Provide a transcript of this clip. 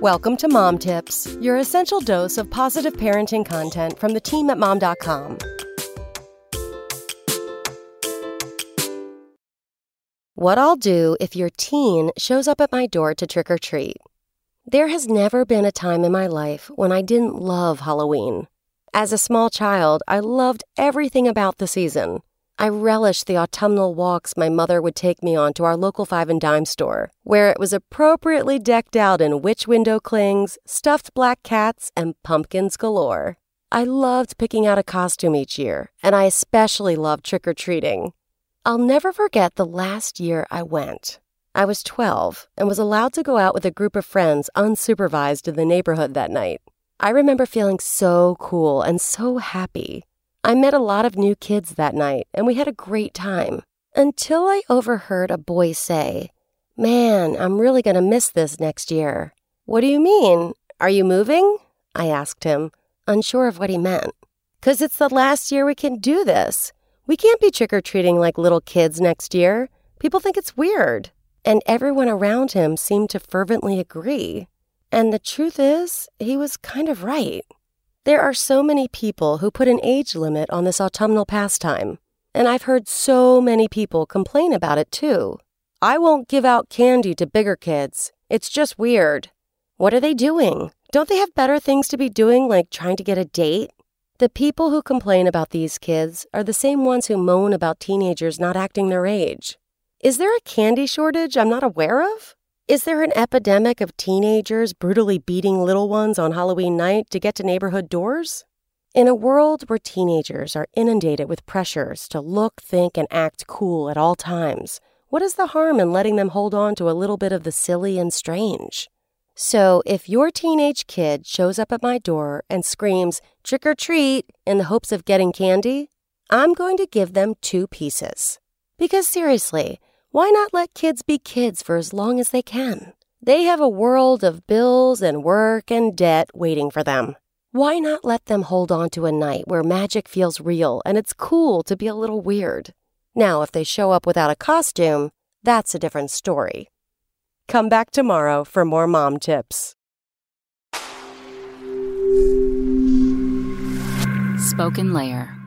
Welcome to Mom Tips, your essential dose of positive parenting content from the team at mom.com. What I'll do if your teen shows up at my door to trick or treat. There has never been a time in my life when I didn't love Halloween. As a small child, I loved everything about the season I relished the autumnal walks my mother would take me on to our local five and dime store, where it was appropriately decked out in witch window clings, stuffed black cats, and pumpkins galore. I loved picking out a costume each year, and I especially loved trick or treating. I'll never forget the last year I went. I was 12 and was allowed to go out with a group of friends unsupervised in the neighborhood that night. I remember feeling so cool and so happy. I met a lot of new kids that night, and we had a great time. Until I overheard a boy say, Man, I'm really going to miss this next year. What do you mean? Are you moving? I asked him, unsure of what he meant. Because it's the last year we can do this. We can't be trick or treating like little kids next year. People think it's weird. And everyone around him seemed to fervently agree. And the truth is, he was kind of right. There are so many people who put an age limit on this autumnal pastime, and I've heard so many people complain about it too. I won't give out candy to bigger kids. It's just weird. What are they doing? Don't they have better things to be doing, like trying to get a date? The people who complain about these kids are the same ones who moan about teenagers not acting their age. Is there a candy shortage I'm not aware of? Is there an epidemic of teenagers brutally beating little ones on Halloween night to get to neighborhood doors? In a world where teenagers are inundated with pressures to look, think, and act cool at all times, what is the harm in letting them hold on to a little bit of the silly and strange? So, if your teenage kid shows up at my door and screams, trick or treat, in the hopes of getting candy, I'm going to give them two pieces. Because seriously, why not let kids be kids for as long as they can? They have a world of bills and work and debt waiting for them. Why not let them hold on to a night where magic feels real and it's cool to be a little weird? Now, if they show up without a costume, that's a different story. Come back tomorrow for more mom tips. SpokenLayer